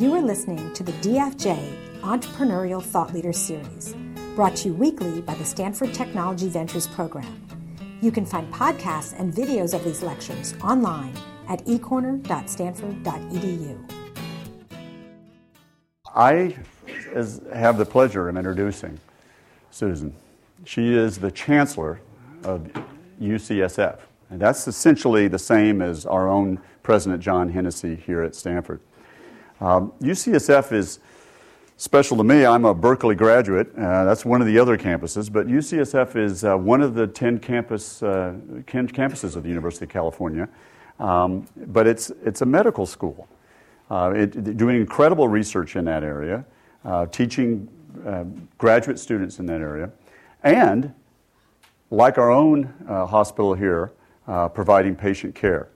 You are listening to the DFJ Entrepreneurial Thought Leader Series, brought to you weekly by the Stanford Technology Ventures Program. You can find podcasts and videos of these lectures online at ecorner.stanford.edu. I have the pleasure of introducing Susan. She is the chancellor of UCSF, and that's essentially the same as our own President John Hennessy here at Stanford. Um, UCSF is special to me. I'm a Berkeley graduate. Uh, that's one of the other campuses, but UCSF is uh, one of the 10 campus, uh, campuses of the University of California. Um, but it's, it's a medical school. Uh, it, doing incredible research in that area, uh, teaching uh, graduate students in that area, and like our own hospital here, providing patient care.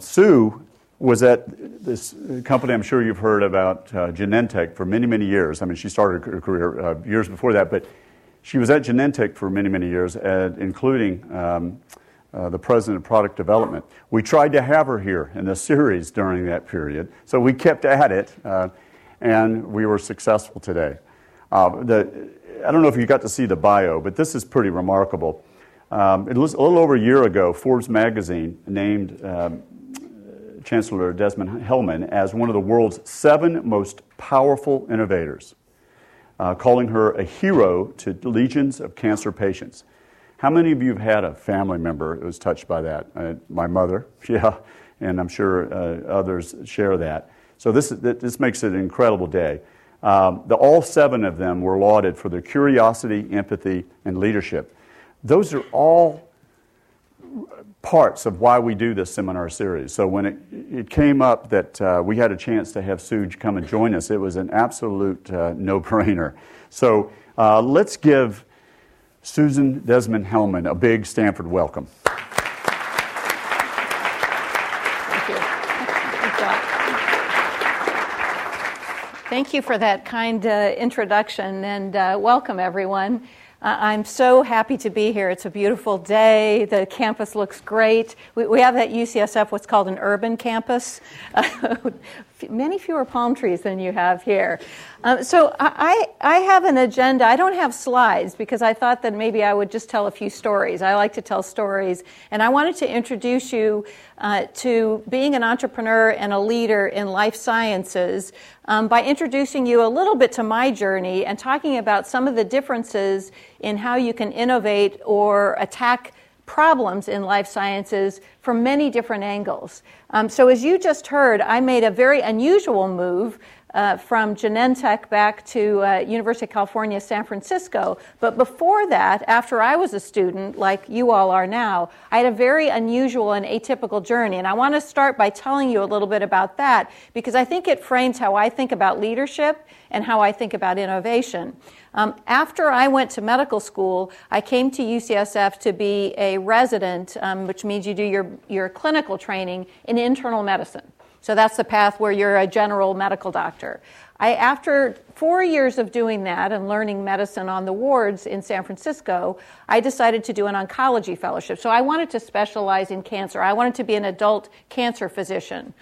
Sue was at this company I'm sure you've heard about, uh, Genentech, for many, many years. I mean, she started her career uh, years before that, but she was at Genentech for many, many years, including um, uh, the president of product development. We tried to have her here in the series during that period, so we kept at it, uh, and we were successful today. Uh, the, I don't know if you got to see the bio, but this is pretty remarkable. Um, it was a little over a year ago, Forbes magazine named um, Chancellor Desmond Hellmann as one of the world's seven most powerful innovators, uh, calling her a hero to legions of cancer patients. How many of you have had a family member who was touched by that? Uh, my mother, yeah, and I'm sure uh, others share that. So this, this makes it an incredible day. Um, the, all seven of them were lauded for their curiosity, empathy, and leadership. Those are all parts of why we do this seminar series. So when it, it came up that uh, we had a chance to have Sue come and join us, it was an absolute uh, no-brainer. So uh, let's give Susan Desmond Hellmann a big Stanford welcome. Thank you. Thank you for that kind uh, introduction and uh, welcome everyone. I'm so happy to be here. It's a beautiful day. The campus looks great. We, we have at UCSF what's called an urban campus, uh, many fewer palm trees than you have here. Um, so I, I have an agenda. I don't have slides because I thought that maybe I would just tell a few stories. I like to tell stories. And I wanted to introduce you uh, to being an entrepreneur and a leader in life sciences um, by introducing you a little bit to my journey and talking about some of the differences in how you can innovate or attack problems in life sciences from many different angles. Um, so, as you just heard, I made a very unusual move uh, from Genentech back to uh, University of California, San Francisco. But before that, after I was a student, like you all are now, I had a very unusual and atypical journey. And I want to start by telling you a little bit about that because I think it frames how I think about leadership and how I think about innovation. Um, after I went to medical school, I came to UCSF to be a resident, um, which means you do your, your clinical training in internal medicine. So that's the path where you're a general medical doctor. I, after four years of doing that and learning medicine on the wards in San Francisco, I decided to do an oncology fellowship. So I wanted to specialize in cancer. I wanted to be an adult cancer physician.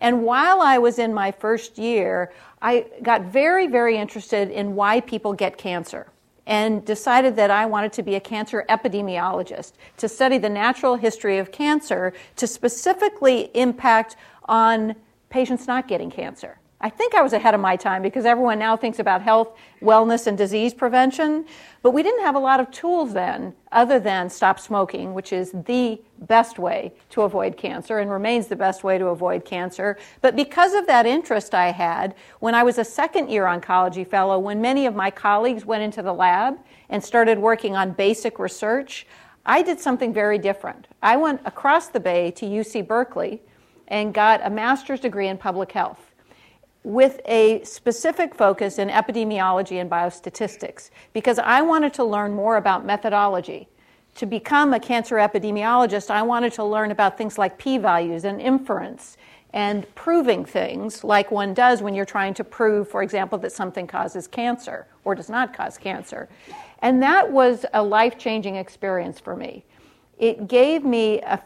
And while I was in my first year, I got very, very interested in why people get cancer and decided that I wanted to be a cancer epidemiologist to study the natural history of cancer to specifically impact on patients not getting cancer. I think I was ahead of my time because everyone now thinks about health, wellness, and disease prevention. But we didn't have a lot of tools then other than stop smoking, which is the best way to avoid cancer and remains the best way to avoid cancer. But because of that interest I had, when I was a second year oncology fellow, when many of my colleagues went into the lab and started working on basic research, I did something very different. I went across the bay to UC Berkeley and got a master's degree in public health with a specific focus in epidemiology and biostatistics because I wanted to learn more about methodology. To become a cancer epidemiologist, I wanted to learn about things like p values and inference and proving things like one does when you're trying to prove, for example, that something causes cancer or does not cause cancer. And that was a life changing experience for me. It gave me a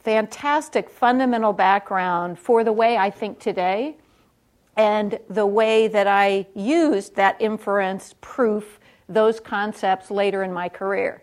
fantastic fundamental background for the way I think today and the way that I used that inference, proof, those concepts later in my career.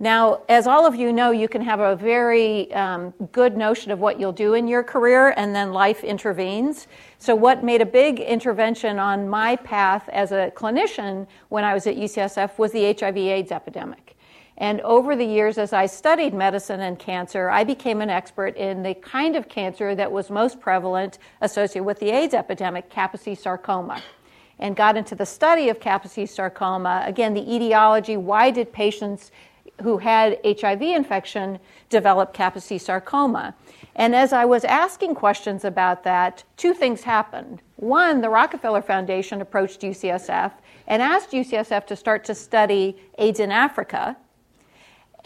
Now, as all of you know, you can have a very um, good notion of what you'll do in your career, and then life intervenes. So, what made a big intervention on my path as a clinician when I was at UCSF was the HIV/AIDS epidemic. And over the years, as I studied medicine and cancer, I became an expert in the kind of cancer that was most prevalent associated with the AIDS epidemic, Kaposi sarcoma and got into the study of Kaposi sarcoma. Again, the etiology why did patients who had HIV infection develop Kaposi sarcoma. And as I was asking questions about that, two things happened. One, the Rockefeller Foundation approached UCSF and asked UCSF to start to study AIDS in Africa.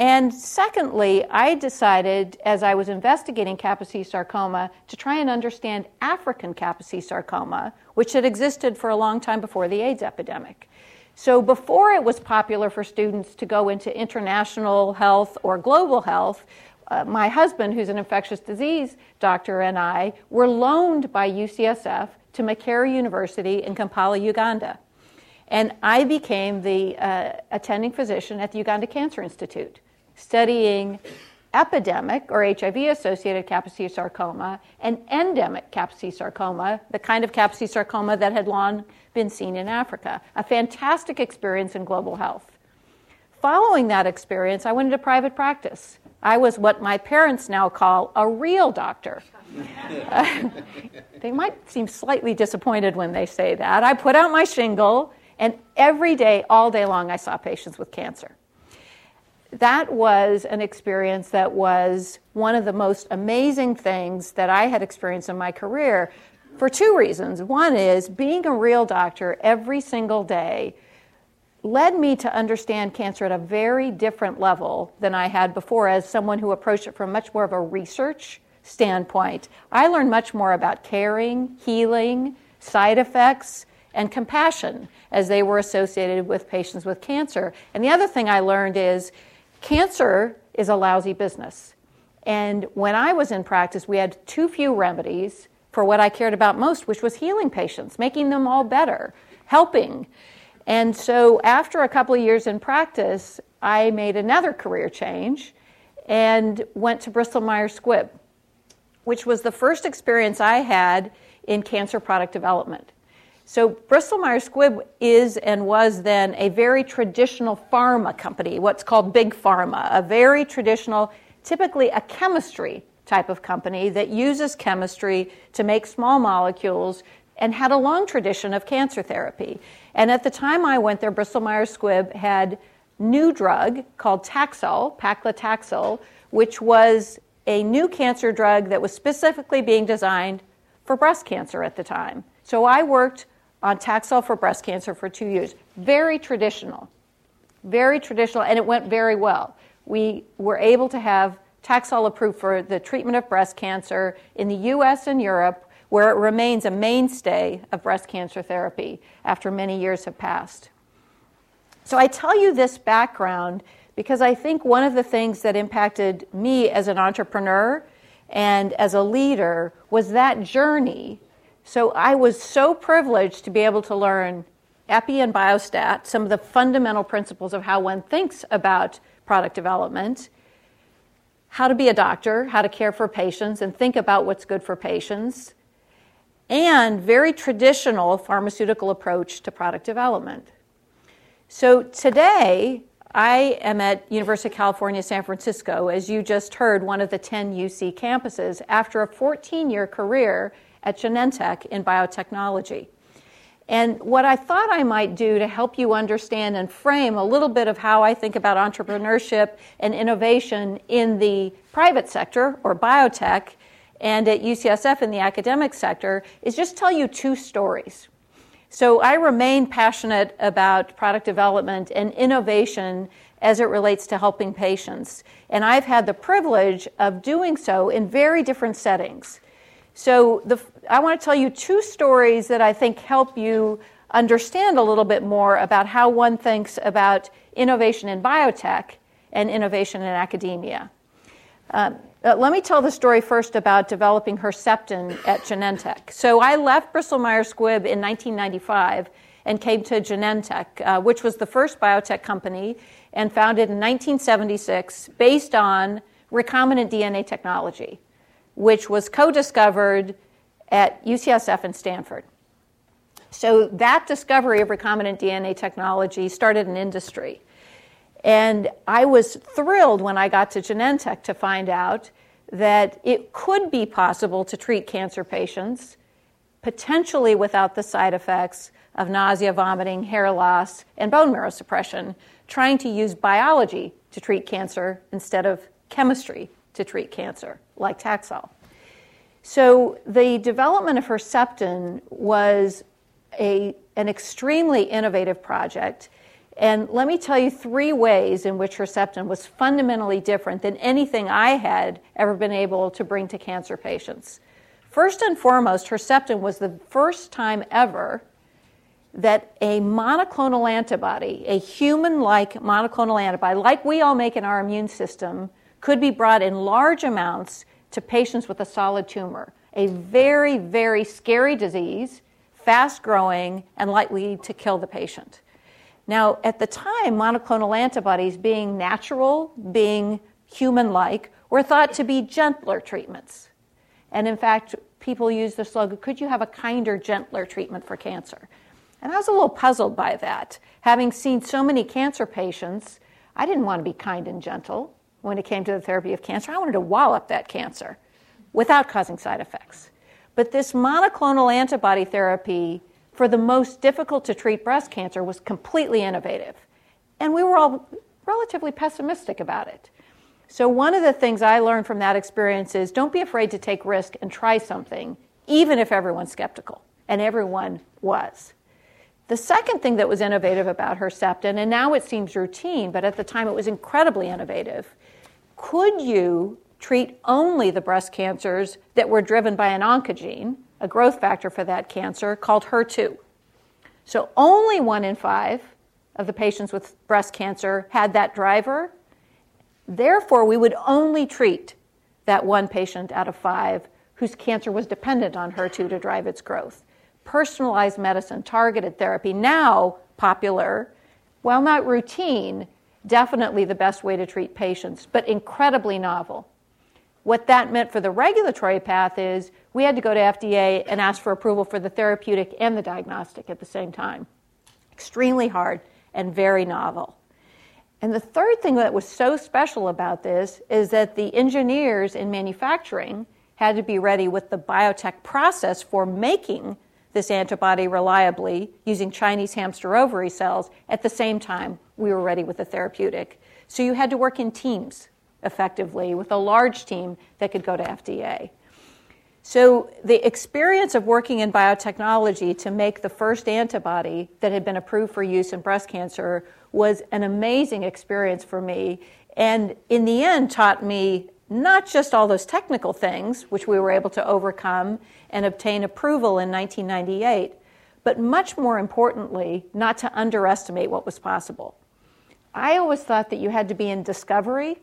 And secondly, I decided as I was investigating Kaposi sarcoma to try and understand African Kaposi sarcoma, which had existed for a long time before the AIDS epidemic. So before it was popular for students to go into international health or global health, uh, my husband, who's an infectious disease doctor, and I were loaned by UCSF to Makerere University in Kampala, Uganda. And I became the uh, attending physician at the Uganda Cancer Institute, studying epidemic or HIV associated Kaposi sarcoma and endemic Kaposi sarcoma, the kind of Kaposi sarcoma that had long been seen in Africa. A fantastic experience in global health. Following that experience, I went into private practice. I was what my parents now call a real doctor. they might seem slightly disappointed when they say that. I put out my shingle, and every day, all day long, I saw patients with cancer that was an experience that was one of the most amazing things that I had experienced in my career for two reasons. One is being a real doctor every single day led me to understand cancer at a very different level than I had before as someone who approached it from much more of a research standpoint. I learned much more about caring, healing, side effects, and compassion as they were associated with patients with cancer. And the other thing I learned is Cancer is a lousy business. And when I was in practice, we had too few remedies for what I cared about most, which was healing patients, making them all better, helping. And so after a couple of years in practice, I made another career change and went to Bristol Myers Squibb, which was the first experience I had in cancer product development. So Bristol Myers Squibb is and was then a very traditional pharma company, what's called big pharma, a very traditional, typically a chemistry type of company that uses chemistry to make small molecules and had a long tradition of cancer therapy. And at the time I went there, Bristol Myers Squibb had new drug called Taxol, paclitaxel, which was a new cancer drug that was specifically being designed for breast cancer at the time. So I worked on Taxol for breast cancer for two years. Very traditional, very traditional, and it went very well. We were able to have Taxol approved for the treatment of breast cancer in the US and Europe, where it remains a mainstay of breast cancer therapy after many years have passed. So I tell you this background because I think one of the things that impacted me as an entrepreneur and as a leader was that journey so I was so privileged to be able to learn epi and biostat, some of the fundamental principles of how one thinks about product development, how to be a doctor, how to care for patients and think about what's good for patients, and very traditional pharmaceutical approach to product development. So today, I am at University of California, San Francisco, as you just heard, one of the 10 UC campuses, after a 14 year career at Genentech in biotechnology. And what I thought I might do to help you understand and frame a little bit of how I think about entrepreneurship and innovation in the private sector or biotech and at UCSF in the academic sector is just tell you two stories. So I remain passionate about product development and innovation as it relates to helping patients. And I've had the privilege of doing so in very different settings. So the, I want to tell you two stories that I think help you understand a little bit more about how one thinks about innovation in biotech and innovation in academia. Um, Uh, let me tell the story first about developing Herceptin at Genentech. So I left Bristol Myers Squibb in 1995 and came to Genentech, uh, which was the first biotech company and founded in 1976 based on recombinant DNA technology, which was co discovered at UCSF and Stanford. So that discovery of recombinant DNA technology started an industry. And I was thrilled when I got to Genentech to find out that it could be possible to treat cancer patients, potentially without the side effects of nausea, vomiting, hair loss, and bone marrow suppression, trying to use biology to treat cancer instead of chemistry to treat cancer, like Taxol. So the development of Herceptin was a, an extremely innovative project. And let me tell you three ways in which Herceptin was fundamentally different than anything I had ever been able to bring to cancer patients. First and foremost, Herceptin was the first time ever that a monoclonal antibody, a human like monoclonal antibody, like we all make in our immune system, could be brought in large amounts to patients with a solid tumor, a very, very scary disease, fast growing, and likely to kill the patient. Now, at the time, monoclonal antibodies, being natural, being human like, were thought to be gentler treatments. And in fact, people use the slogan could you have a kinder, gentler treatment for cancer? And I was a little puzzled by that. Having seen so many cancer patients, I didn't want to be kind and gentle when it came to the therapy of cancer. I wanted to wallop that cancer without causing side effects. But this monoclonal antibody therapy for the most difficult to treat breast cancer was completely innovative. And we were all relatively pessimistic about it. So, one of the things I learned from that experience is don't be afraid to take risk and try something, even if everyone's skeptical. And everyone was. The second thing that was innovative about Herceptin, and now it seems routine, but at the time it was incredibly innovative, could you treat only the breast cancers that were driven by an oncogene, a growth factor for that cancer, called HER2? So only one in five of the patients with breast cancer had that driver. Therefore, we would only treat that one patient out of five whose cancer was dependent on HER2 to drive its growth. Personalized medicine, targeted therapy, now popular, while not routine, definitely the best way to treat patients, but incredibly novel. What that meant for the regulatory path is we had to go to FDA and ask for approval for the therapeutic and the diagnostic at the same time. Extremely hard and very novel. And the third thing that was so special about this is that the engineers in manufacturing had to be ready with the biotech process for making this antibody reliably using Chinese hamster ovary cells. At the same time, we were ready with the therapeutic. So you had to work in teams effectively with a large team that could go to FDA. So, the experience of working in biotechnology to make the first antibody that had been approved for use in breast cancer was an amazing experience for me, and in the end, taught me not just all those technical things, which we were able to overcome and obtain approval in 1998, but much more importantly, not to underestimate what was possible. I always thought that you had to be in discovery,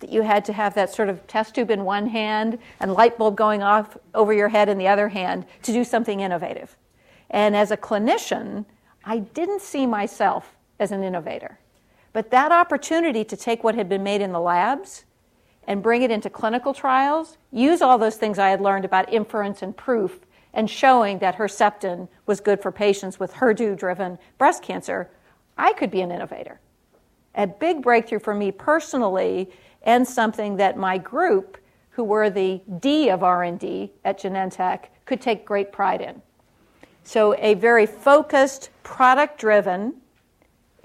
that you had to have that sort of test tube in one hand and light bulb going off over your head in the other hand to do something innovative. And as a clinician, I didn't see myself as an innovator. But that opportunity to take what had been made in the labs and bring it into clinical trials, use all those things I had learned about inference and proof, and showing that Herceptin was good for patients with HER2 driven breast cancer, I could be an innovator. A big breakthrough for me personally, and something that my group, who were the D of R&D at Genentech, could take great pride in. So a very focused, product-driven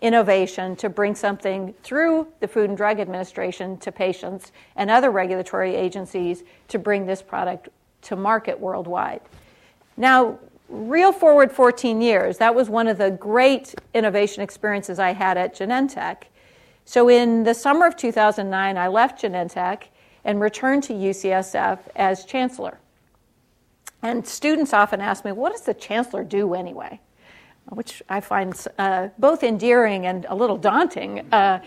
innovation to bring something through the Food and Drug Administration to patients and other regulatory agencies to bring this product to market worldwide. Now, reel forward 14 years, that was one of the great innovation experiences I had at Genentech. So, in the summer of 2009, I left Genentech and returned to UCSF as chancellor. And students often ask me, what does the chancellor do anyway? which I find uh, both endearing and a little daunting. Uh,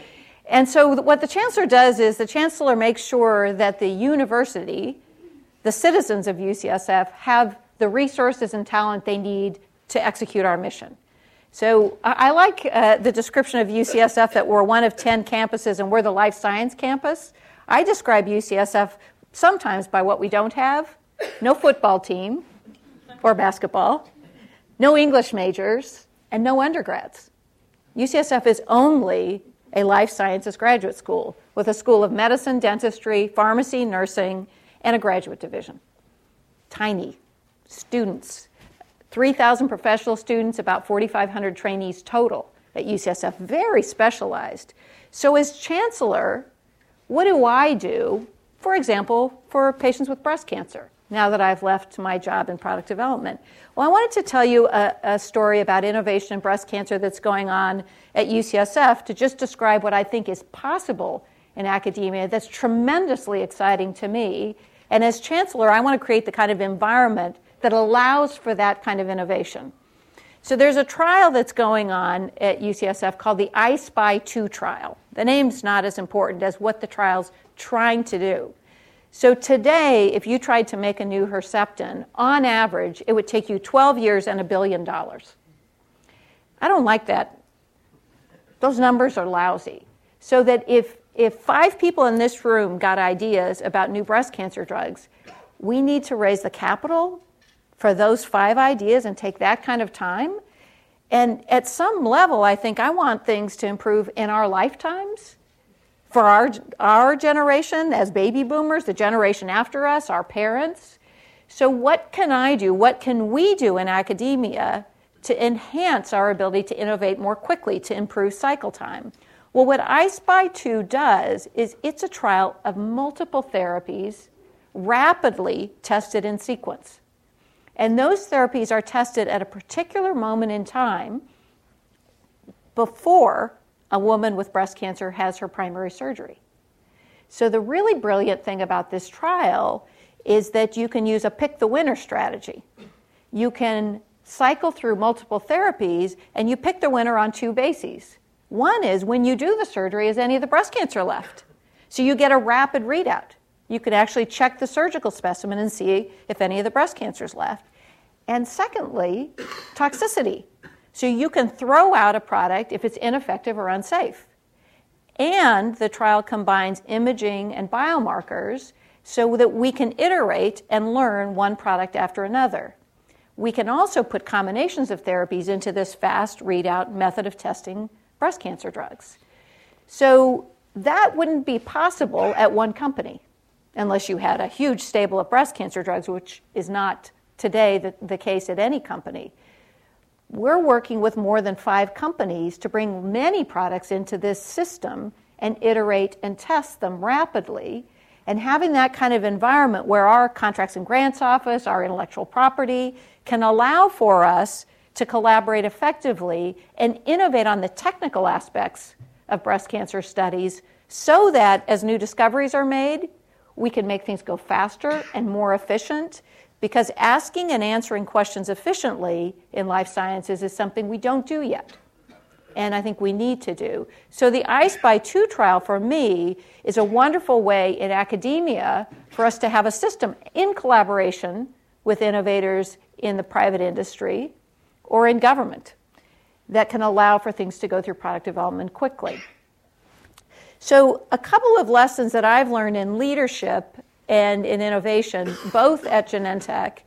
And so, what the chancellor does is the chancellor makes sure that the university, the citizens of UCSF, have the resources and talent they need to execute our mission. So, I, like uh, the description of UCSF that we're one of 10 campuses and we're the life science campus. I describe UCSF sometimes by what we don't have no football team or basketball, no English majors, and no undergrads. UCSF is only a life sciences graduate school with a school of medicine, dentistry, pharmacy, nursing, and a graduate division. Tiny. Students. 3,000 professional students, about 4,500 trainees total at UCSF. Very specialized. So, as chancellor, what do I do, for example, for patients with breast cancer? now that I've left my job in product development. Well, I wanted to tell you a, a, story about innovation in breast cancer that's going on at UCSF to just describe what I think is possible in academia that's tremendously exciting to me. And as chancellor, I want to create the kind of environment that allows for that kind of innovation. So there's a trial that's going on at UCSF called the I-SPY 2 trial. The name's not as important as what the trial's trying to do. So today, if you tried to make a new Herceptin, on average, it would take you 12 years and a billion dollars. I don't like that. Those numbers are lousy. So that if, if five people in this room got ideas about new breast cancer drugs, we need to raise the capital for those five ideas and take that kind of time. And at some level, I think I want things to improve in our lifetimes for our, our generation as baby boomers, the generation after us, our parents. So, what can I do? What can we do in academia to enhance our ability to innovate more quickly, to improve cycle time? Well, what I-SPY 2 does is it's a trial of multiple therapies rapidly tested in sequence. And those therapies are tested at a particular moment in time before a woman with breast cancer has her primary surgery. So, the really brilliant thing about this trial is that you can use a pick the winner strategy. You can cycle through multiple therapies and you pick the winner on two bases. One is when you do the surgery, is any of the breast cancer left? So, you get a rapid readout. You can actually check the surgical specimen and see if any of the breast cancer is left. And secondly, toxicity. So you can throw out a product if it's ineffective or unsafe. And the trial combines imaging and biomarkers so that we can iterate and learn one product after another. We can also put combinations of therapies into this fast readout method of testing breast cancer drugs. So that wouldn't be possible at one company unless you had a huge stable of breast cancer drugs, which is not today the, the case at any company we're working with more than five companies to bring many products into this system and iterate and test them rapidly. And having that kind of environment where our contracts and grants office, our intellectual property, can allow for us to collaborate effectively and innovate on the technical aspects of breast cancer studies so that as new discoveries are made, we can make things go faster and more efficient because asking and answering questions efficiently in life sciences is something we don't do yet. And I think we need to do. So, the I-SPY 2 trial for me is a wonderful way in academia for us to have a system in collaboration with innovators in the private industry or in government that can allow for things to go through product development quickly. So, a couple of lessons that I've learned in leadership and in innovation, both at Genentech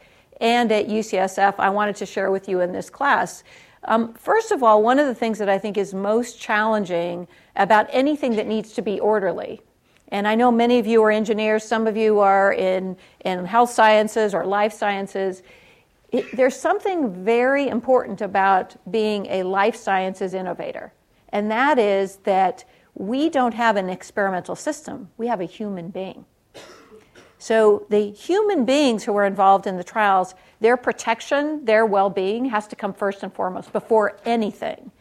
and at UCSF, I wanted to share with you in this class. Um, first of all, one of the things that I think is most challenging about anything that needs to be orderly, and I know many of you are engineers, some of you are in, in health sciences or life sciences. It, there's something very important about being a life sciences innovator, and that is that we don't have an experimental system, we have a human being. So the human beings who are involved in the trials, their protection, their well being has to come first and foremost before anything.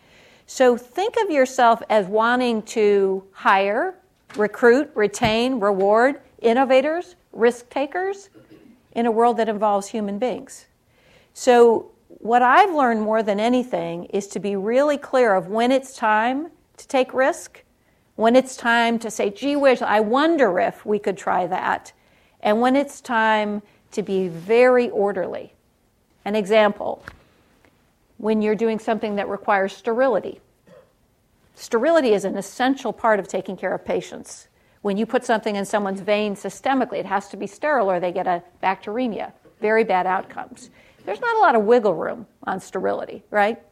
So think of yourself as wanting to hire, recruit, retain, reward innovators, risk takers in a world that involves human beings. So what I've learned more than anything is to be really clear of when it's time to take risk, when it's time to say, gee whiz, I wonder if we could try that, and when it's time to be very orderly. An example when you're doing something that requires sterility. Sterility is an essential part of taking care of patients. When you put something in someone's vein systemically, it has to be sterile or they get a bacteremia. Very bad outcomes. There's not a lot of wiggle room on sterility, right?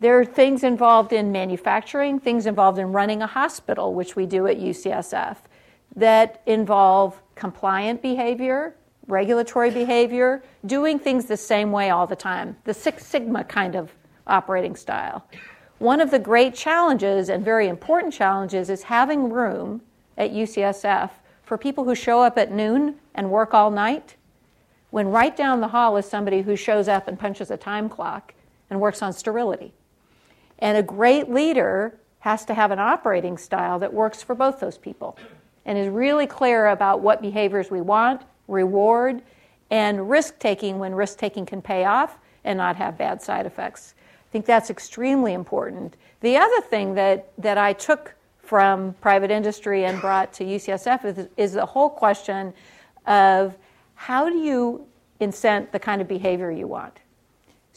There are things involved in manufacturing, things involved in running a hospital, which we do at UCSF, that involve compliant behavior, regulatory behavior, doing things the same way all the time, the Six Sigma kind of operating style. One of the great challenges and very important challenges is having room at UCSF for people who show up at noon and work all night, when right down the hall is somebody who shows up and punches a time clock and works on sterility. And a great leader has to have an operating style that works for both those people and is really clear about what behaviors we want, reward, and risk taking when risk taking can pay off and not have bad side effects. I think that's extremely important. The other thing that, that I took from private industry and brought to UCSF is, is the whole question of how do you incent the kind of behavior you want?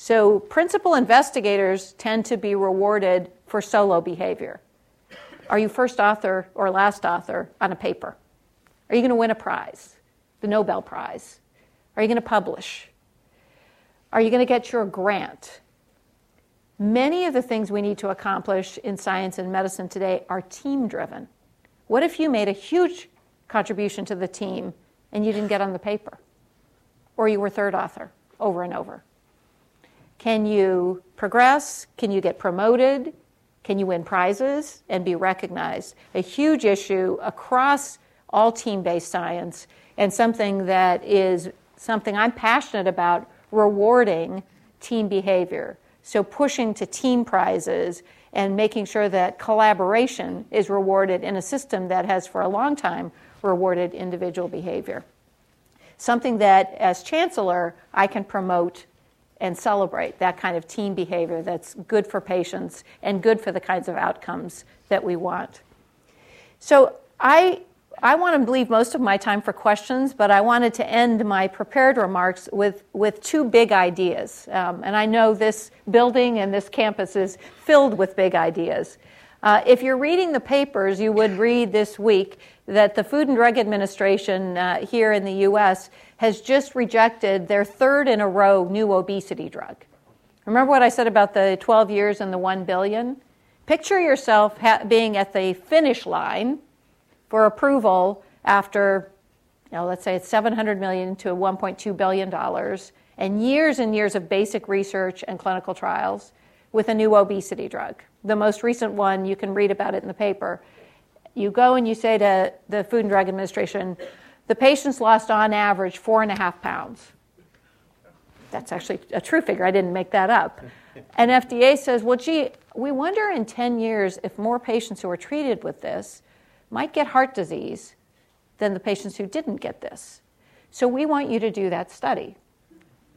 So, principal investigators tend to be rewarded for solo behavior. Are you first author or last author on a paper? Are you going to win a prize, the Nobel Prize? Are you going to publish? Are you going to get your grant? Many of the things we need to accomplish in science and medicine today are team driven. What if you made a huge contribution to the team and you didn't get on the paper? Or you were third author over and over? Can you progress? Can you get promoted? Can you win prizes and be recognized? A huge issue across all team based science and something that is something I'm passionate about rewarding team behavior. So, pushing to team prizes and making sure that collaboration is rewarded in a system that has, for a long time, rewarded individual behavior. Something that, as chancellor, I can promote and celebrate that kind of team behavior that's good for patients and good for the kinds of outcomes that we want. So I I want to leave most of my time for questions, but I wanted to end my prepared remarks with, with two big ideas. Um, and I know this building and this campus is filled with big ideas. Uh, if you're reading the papers, you would read this week that the Food and Drug Administration uh, here in the U.S has just rejected their third in a row new obesity drug. Remember what I said about the 12 years and the 1 billion? Picture yourself ha- being at the finish line for approval after, you know, let's say it's 700 million to 1.2 billion dollars and years and years of basic research and clinical trials with a new obesity drug. The most recent one, you can read about it in the paper. You go and you say to the Food and Drug Administration, the patients lost on average four and a half pounds. That's actually a true figure. I didn't make that up. And FDA says, well, gee, we wonder in 10 years if more patients who are treated with this might get heart disease than the patients who didn't get this. So we want you to do that study,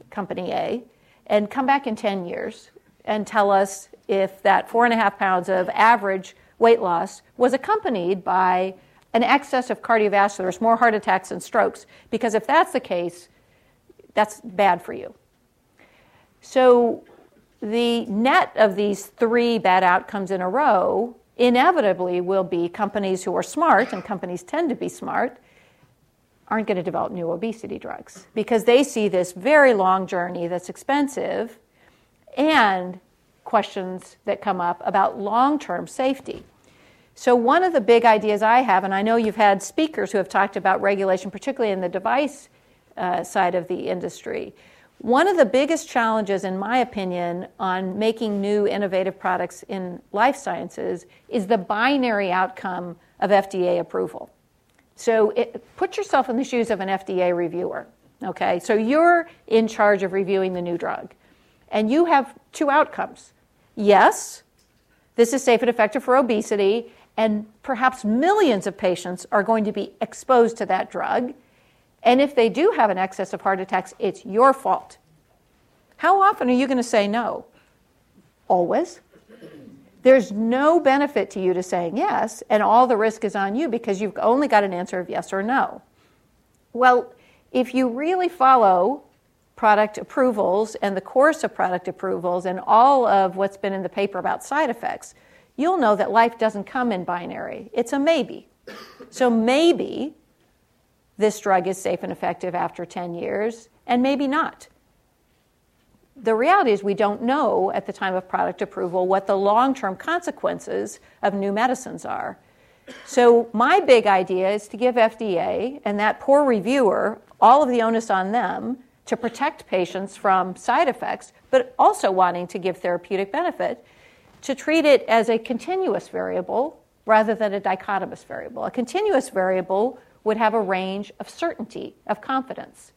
Company A, and come back in 10 years and tell us if that four and a half pounds of average weight loss was accompanied by an excess of cardiovascular risk, more heart attacks and strokes, because if that's the case, that's bad for you. So the net of these three bad outcomes in a row inevitably will be companies who are smart, and companies tend to be smart, aren't going to develop new obesity drugs because they see this very long journey that's expensive and questions that come up about long term safety. So, one of the big ideas I have, and I know you've had speakers who have talked about regulation, particularly in the device uh, side of the industry. One of the biggest challenges, in my opinion, on making new innovative products in life sciences is the binary outcome of FDA approval. So, it, put yourself in the shoes of an FDA reviewer. Okay, so you're in charge of reviewing the new drug, and you have two outcomes. Yes, this is safe and effective for obesity, and perhaps millions of patients are going to be exposed to that drug. And if they do have an excess of heart attacks, it's your fault. How often are you going to say no? Always. There's no benefit to you to saying yes, and all the risk is on you because you've only got an answer of yes or no. Well, if you really follow product approvals and the course of product approvals and all of what's been in the paper about side effects, you'll know that life doesn't come in binary. It's a maybe. So maybe this drug is safe and effective after 10 years, and maybe not the reality is we don't know at the time of product approval what the long-term consequences of new medicines are. So my big idea is to give FDA and that poor reviewer all of the onus on them to protect patients from side effects, but also wanting to give therapeutic benefit, to treat it as a continuous variable rather than a dichotomous variable. A continuous variable would have a range of certainty, of confidence,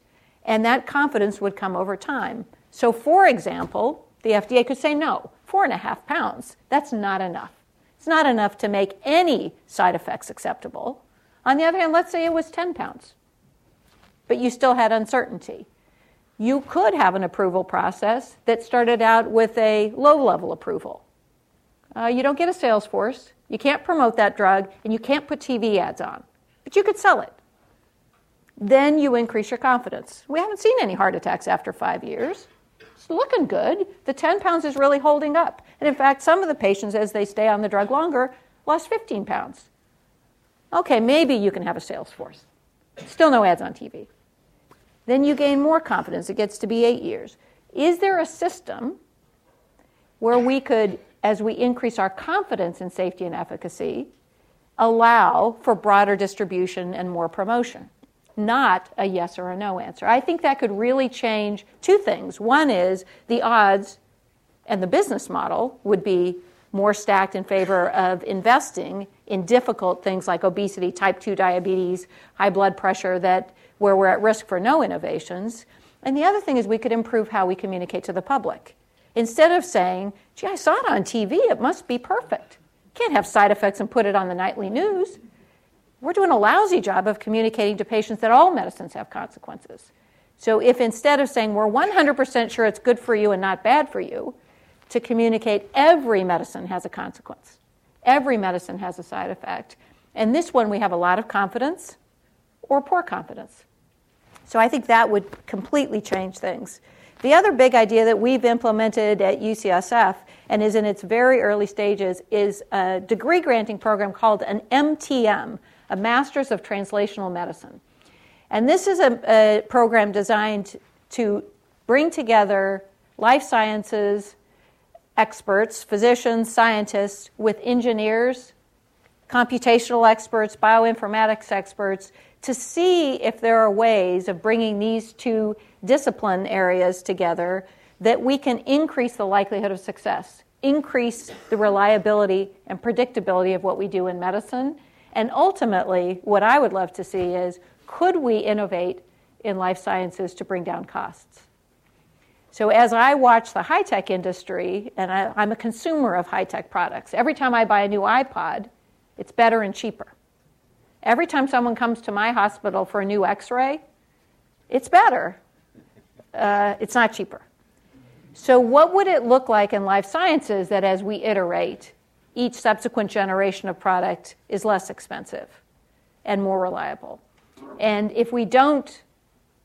and that confidence would come over time. So, for example, the FDA could say no, four and a half pounds, that's not enough. It's not enough to make any side effects acceptable. On the other hand, let's say it was 10 pounds, but you still had uncertainty. You could have an approval process that started out with a low level approval. Uh, you don't get a sales force, you can't promote that drug, and you can't put TV ads on, but you could sell it. Then you increase your confidence. We haven't seen any heart attacks after five years It's looking good. The 10 pounds is really holding up. And in fact, some of the patients, as they stay on the drug longer, lost 15 pounds. Okay, maybe you can have a sales force. Still no ads on TV. Then you gain more confidence. It gets to be eight years. Is there a system where we could, as we increase our confidence in safety and efficacy, allow for broader distribution and more promotion? not a yes or a no answer. I think that could really change two things. One is the odds and the business model would be more stacked in favor of investing in difficult things like obesity, type 2 diabetes, high blood pressure that where we're at risk for no innovations. And the other thing is we could improve how we communicate to the public. Instead of saying, "Gee, I saw it on TV, it must be perfect." Can't have side effects and put it on the nightly news we're doing a lousy job of communicating to patients that all medicines have consequences. So, if instead of saying we're 100% sure it's good for you and not bad for you, to communicate every medicine has a consequence, every medicine has a side effect. And this one we have a lot of confidence or poor confidence. So, I think that would completely change things. The other big idea that we've implemented at UCSF and is in its very early stages is a degree granting program called an MTM, a Master's of Translational Medicine. And this is a, a program designed to bring together life sciences experts, physicians, scientists, with engineers, computational experts, bioinformatics experts, to see if there are ways of bringing these two discipline areas together that we can increase the likelihood of success, increase the reliability and predictability of what we do in medicine, and ultimately, what I would love to see is could we innovate in life sciences to bring down costs? So, as I watch the high tech industry, and I, am a consumer of high tech products, every time I buy a new iPod, it's better and cheaper. Every time someone comes to my hospital for a new x ray, it's better. Uh, it's not cheaper. So, what would it look like in life sciences that as we iterate, each subsequent generation of product is less expensive and more reliable. And if we don't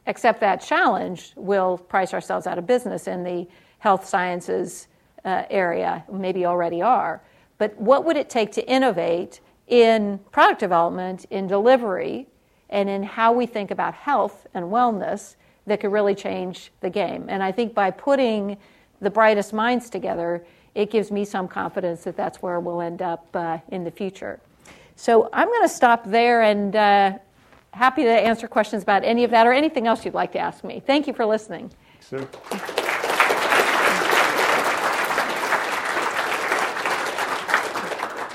accept that challenge, we'll price ourselves out of business in the health sciences uh, area, maybe already are. But what would it take to innovate in product development, in delivery, and in how we think about health and wellness that could really change the game? And I think by putting the brightest minds together, it gives me some confidence that that's where we'll end up uh, in the future. So I'm going to stop there and uh, happy to answer questions about any of that or anything else you'd like to ask me. Thank you for listening. Sure.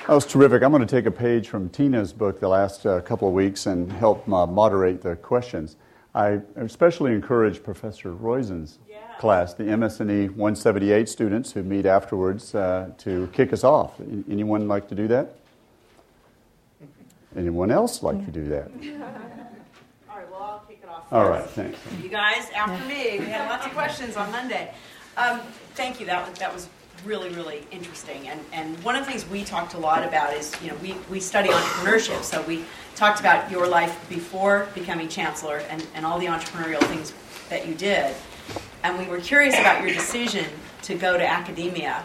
That was terrific. I'm going to take a page from Tina's book the last uh, couple of weeks and help uh, moderate the questions. I especially encourage Professor Roizen's yeah. class, the MS&E 178 students who meet afterwards uh, to kick us off. Anyone like to do that? Anyone else like yeah. to do that? All right, well, I'll kick it off. First. All right, thanks. You guys, after me, we had lots of questions on Monday. Um, thank you, that was, that was really, really interesting. And, and one of the things we talked a lot about is, you know, we, we study entrepreneurship, so we talked about your life before becoming chancellor and, and all the entrepreneurial things that you did. And we were curious about your decision to go to academia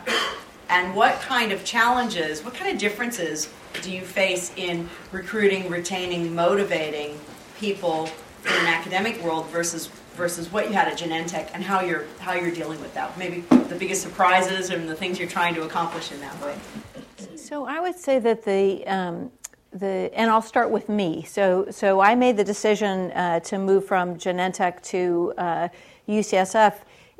and what kind of challenges, what kind of differences do you face in recruiting, retaining, motivating people in an academic world versus versus what you had at Genentech and how you're how you're dealing with that? Maybe the biggest surprises and the things you're trying to accomplish in that way. So I would say that the um, the and I'll start with me. So so I made the decision uh, to move from Genentech to uh, UCSF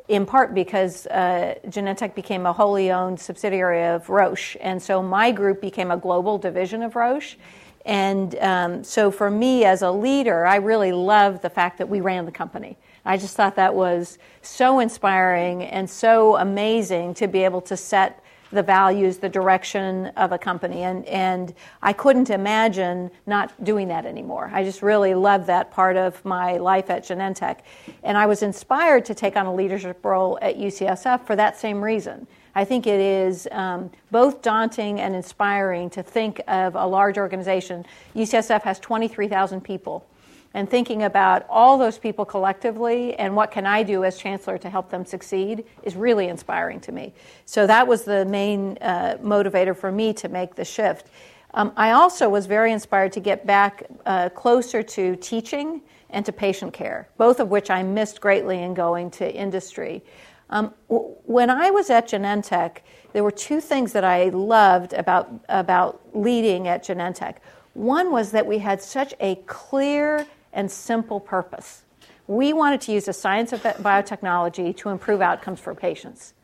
in part because uh, Genentech became a wholly owned subsidiary of Roche, and so my group became a global division of Roche. And um, so for me as a leader, I really loved the fact that we ran the company. I just thought that was so inspiring and so amazing to be able to set the values, the direction of a company. And, and I couldn't imagine not doing that anymore. I just really loved that part of my life at Genentech. And I was inspired to take on a leadership role at UCSF for that same reason. I think it is um, both daunting and inspiring to think of a large organization. UCSF has 23,000 people and thinking about all those people collectively and what can I do as chancellor to help them succeed is really inspiring to me. So that was the main uh, motivator for me to make the shift. Um, I also was very inspired to get back uh, closer to teaching and to patient care, both of which I missed greatly in going to industry. Um, when I was at Genentech, there were two things that I loved about, about leading at Genentech. One was that we had such a clear and simple purpose. We wanted to use the science of biotechnology to improve outcomes for patients.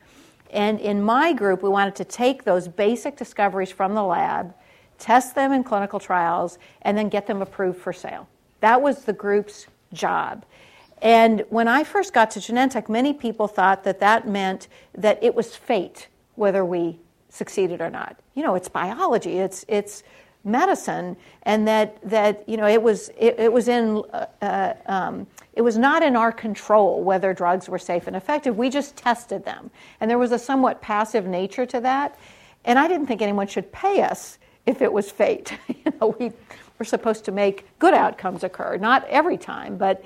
And in my group, we wanted to take those basic discoveries from the lab, test them in clinical trials, and then get them approved for sale. That was the group's job. And when I first got to Genentech, many people thought that that meant that it was fate whether we succeeded or not. You know, it's biology, it's, it's medicine, and that that you know it was it, it was in uh, uh, um, it was not in our control whether drugs were safe and effective. We just tested them, and there was a somewhat passive nature to that. And I didn't think anyone should pay us if it was fate. you know, we were supposed to make good outcomes occur, not every time, but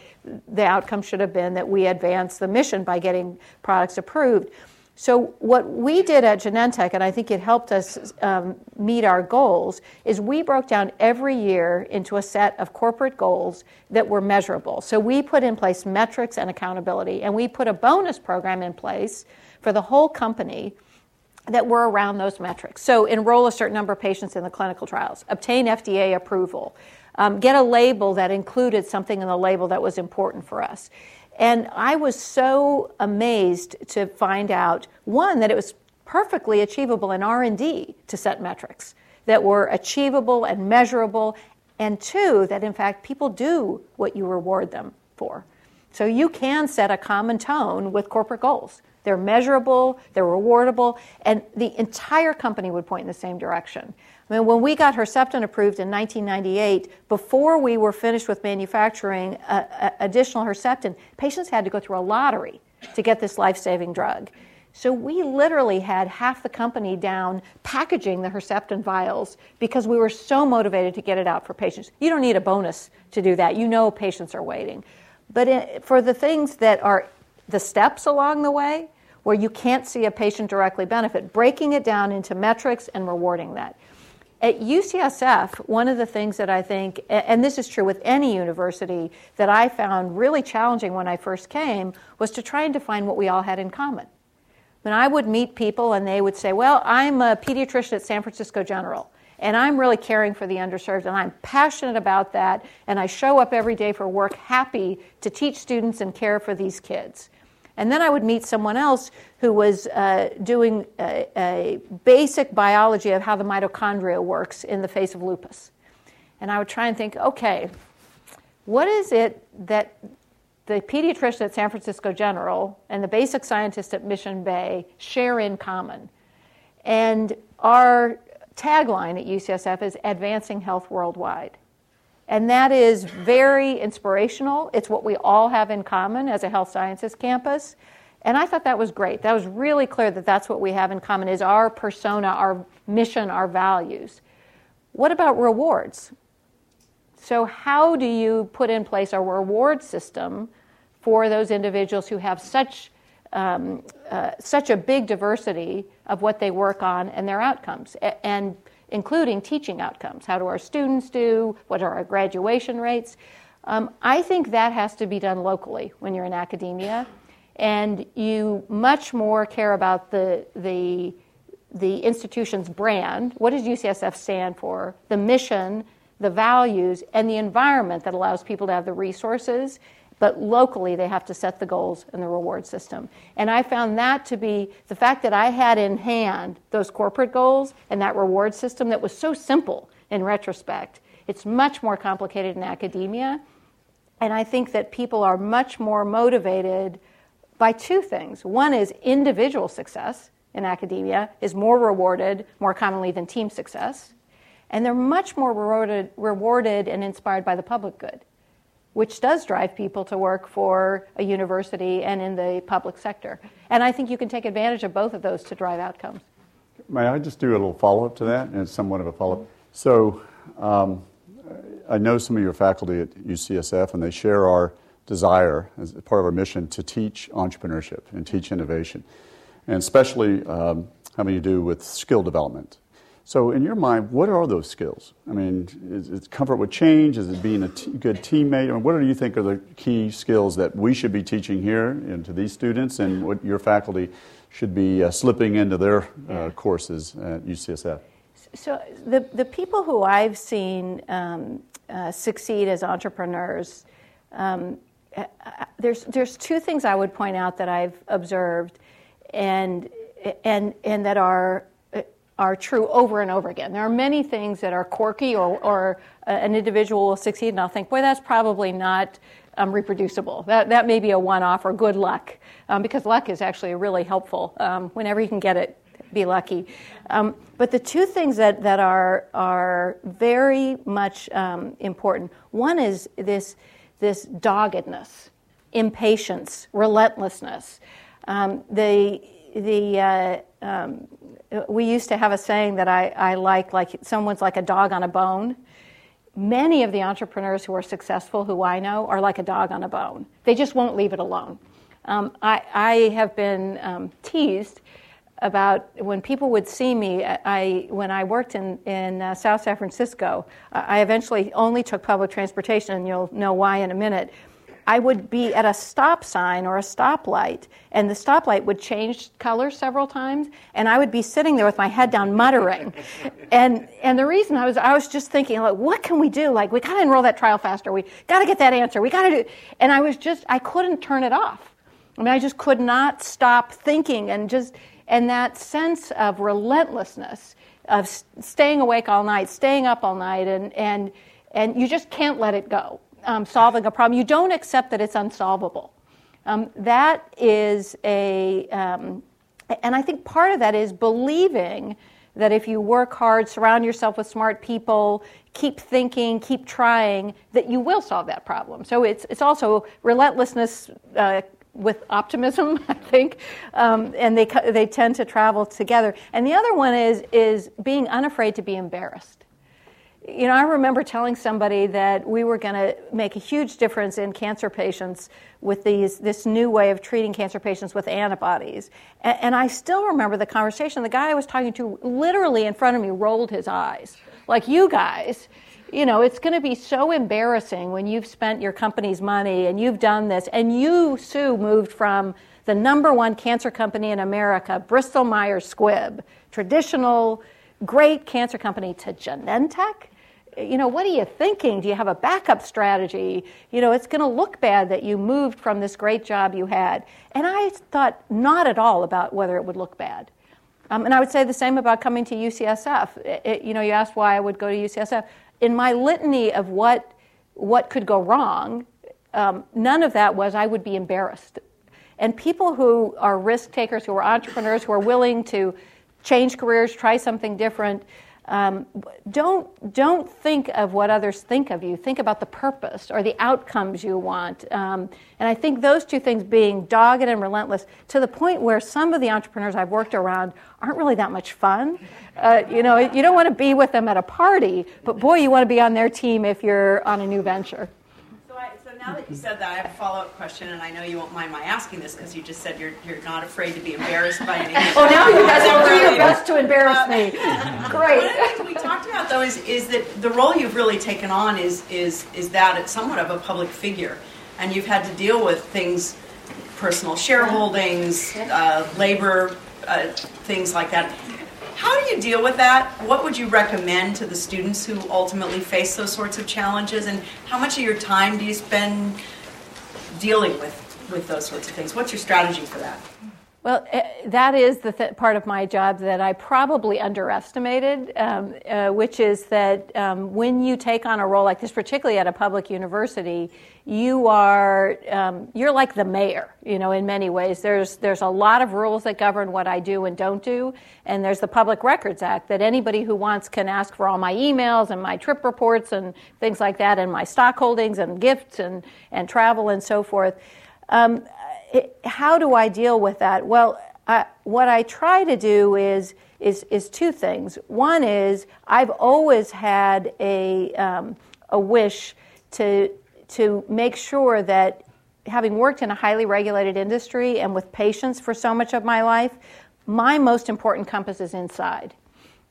the outcome should have been that we advance the mission by getting products approved. So, what we did at Genentech, and I think it helped us um, meet our goals, is we broke down every year into a set of corporate goals that were measurable. So, we put in place metrics and accountability, and we put a bonus program in place for the whole company that were around those metrics. So, enroll a certain number of patients in the clinical trials, obtain FDA approval, um, get a label that included something in the label that was important for us. And I was so amazed to find out one that it was perfectly achievable in R&D to set metrics that were achievable and measurable and two that in fact people do what you reward them for. So you can set a common tone with corporate goals. They're measurable, they're rewardable, and the entire company would point in the same direction. I mean, when we got Herceptin approved in 1998, before we were finished with manufacturing uh, uh, additional Herceptin, patients had to go through a lottery to get this life saving drug. So we literally had half the company down packaging the Herceptin vials because we were so motivated to get it out for patients. You don't need a bonus to do that. You know patients are waiting. But in, for the things that are the steps along the way, where you can't see a patient directly benefit, breaking it down into metrics and rewarding that. At UCSF, one of the things that I think, and this is true with any university, that I found really challenging when I first came was to try and define what we all had in common. When I would meet people and they would say, Well, I'm a pediatrician at San Francisco General, and I'm really caring for the underserved, and I'm passionate about that, and I show up every day for work happy to teach students and care for these kids. And then I would meet someone else who was uh, doing a, a, basic biology of how the mitochondria works in the face of lupus. And I would try and think, okay, what is it that the pediatrician at San Francisco General and the basic scientist at Mission Bay share in common? And our tagline at UCSF is Advancing Health Worldwide. And that is very inspirational. It's what we all have in common as a health sciences campus. And I thought that was great. That was really clear that that's what we have in common is our persona, our mission, our values. What about rewards? So how do you put in place a reward system for those individuals who have such um, uh, such a big diversity of what they work on and their outcomes, and including teaching outcomes. How do our students do? What are our graduation rates? Um, I think that has to be done locally when you're in academia, and you much more care about the the the institution's brand. What does UCSF stand for? The mission, the values, and the environment that allows people to have the resources but locally they have to set the goals and the reward system. And I found that to be the fact that I had in hand those corporate goals and that reward system that was so simple in retrospect. It's much more complicated in academia. And I think that people are much more motivated by two things. One is individual success in academia is more rewarded more commonly than team success. And they're much more rewarded, rewarded and inspired by the public good which does drive people to work for a university and in the public sector. And I think you can take advantage of both of those to drive outcomes. May I just do a little follow up to that? And it's somewhat of a follow up. So, um, I know some of your faculty at UCSF, and they share our desire as part of our mission to teach entrepreneurship and teach innovation, and especially um, having to do with skill development. So, in your mind, what are those skills? I mean, is it comfort with change? Is it being a t- good teammate? I mean, what do you think are the key skills that we should be teaching here and to these students, and what your faculty should be uh, slipping into their uh, courses at UCSF? So, the, the people who I've seen um, uh, succeed as entrepreneurs, um, uh, there's, there's two things I would point out that I've observed and, and, and that are are true over and over again. There are many things that are quirky or, or an individual will succeed and I'll think, boy, that's probably not um, reproducible. That, that may be a one off or good luck um, because luck is actually really helpful. Um, whenever you can get it, be lucky. Um, but the two things that, that are, are very much um, important one is this, this doggedness, impatience, relentlessness. Um, the the uh, um, we used to have a saying that I, I like, like someone's like a dog on a bone. Many of the entrepreneurs who are successful, who I know, are like a dog on a bone. They just won't leave it alone. Um, I, I, have been um, teased about when people would see me. I, when I worked in, in uh, South San Francisco, I eventually only took public transportation, and you'll know why in a minute I would be at a stop sign or a stoplight, and the stoplight would change color several times, and I would be sitting there with my head down, muttering. and and the reason I was I was just thinking, like, what can we do? Like, we got to enroll that trial faster. We got to get that answer. We got to do. And I was just I couldn't turn it off. I mean, I just could not stop thinking, and just and that sense of relentlessness of staying awake all night, staying up all night, and and and you just can't let it go um, solving a problem. You don't accept that it's unsolvable. Um, that is a, um, and I think part of that is believing that if you work hard, surround yourself with smart people, keep thinking, keep trying, that you will solve that problem. So it's, it's also relentlessness uh, with optimism, I think, um, and they, they tend to travel together. And the other one is, is being unafraid to be embarrassed. You know, I remember telling somebody that we were going to make a huge difference in cancer patients with these, this new way of treating cancer patients with antibodies. And, and, I still remember the conversation. The guy I was talking to literally in front of me rolled his eyes. Like, you guys, you know, it's going to be so embarrassing when you've spent your company's money and you've done this. And you, Sue, moved from the number one cancer company in America, Bristol Myers Squibb, traditional, great cancer company, to Genentech you know, what are you thinking? Do you have a backup strategy? You know, it's going to look bad that you moved from this great job you had. And I thought not at all about whether it would look bad. Um, and I would say the same about coming to UCSF. It, it, you know, you asked why I would go to UCSF. In my litany of what, what could go wrong, um, none of that was I would be embarrassed. And people who are risk takers, who are entrepreneurs, who are willing to change careers, try something different, um, don't don't think of what others think of you. Think about the purpose or the outcomes you want. Um, and I think those two things, being dogged and relentless, to the point where some of the entrepreneurs I've worked around aren't really that much fun. Uh, you know, you don't want to be with them at a party, but boy, you want to be on their team if you're on a new venture now that you said that, I have a follow up question, and I know you won't mind my asking this because you just said you're, you're not afraid to be embarrassed by anything. oh, now you guys are doing your best to embarrass uh, me. Great. One of the things we talked about, though, is, is that the role you've really taken on is, is, is that it's somewhat of a public figure, and you've had to deal with things, personal shareholdings, uh, labor, uh, things like that. How do you deal with that? What would you recommend to the students who ultimately face those sorts of challenges? And how much of your time do you spend dealing with, with those sorts of things? What's your strategy for that? Well, eh, that is the th- part of my job that I probably underestimated, um, uh, which is that um, when you take on a role like this, particularly at a public university, you are um, you're like the mayor. You know, in many ways, there's there's a lot of rules that govern what I do and don't do, and there's the Public Records Act that anybody who wants can ask for all my emails and my trip reports and things like that, and my stock holdings and gifts and and travel and so forth. Um, it, how do I deal with that? Well, I, what I try to do is, is, is two things. One is I've always had a, um, a wish to, to make sure that having worked in a highly regulated industry and with patients for so much of my life, my most important compass is inside.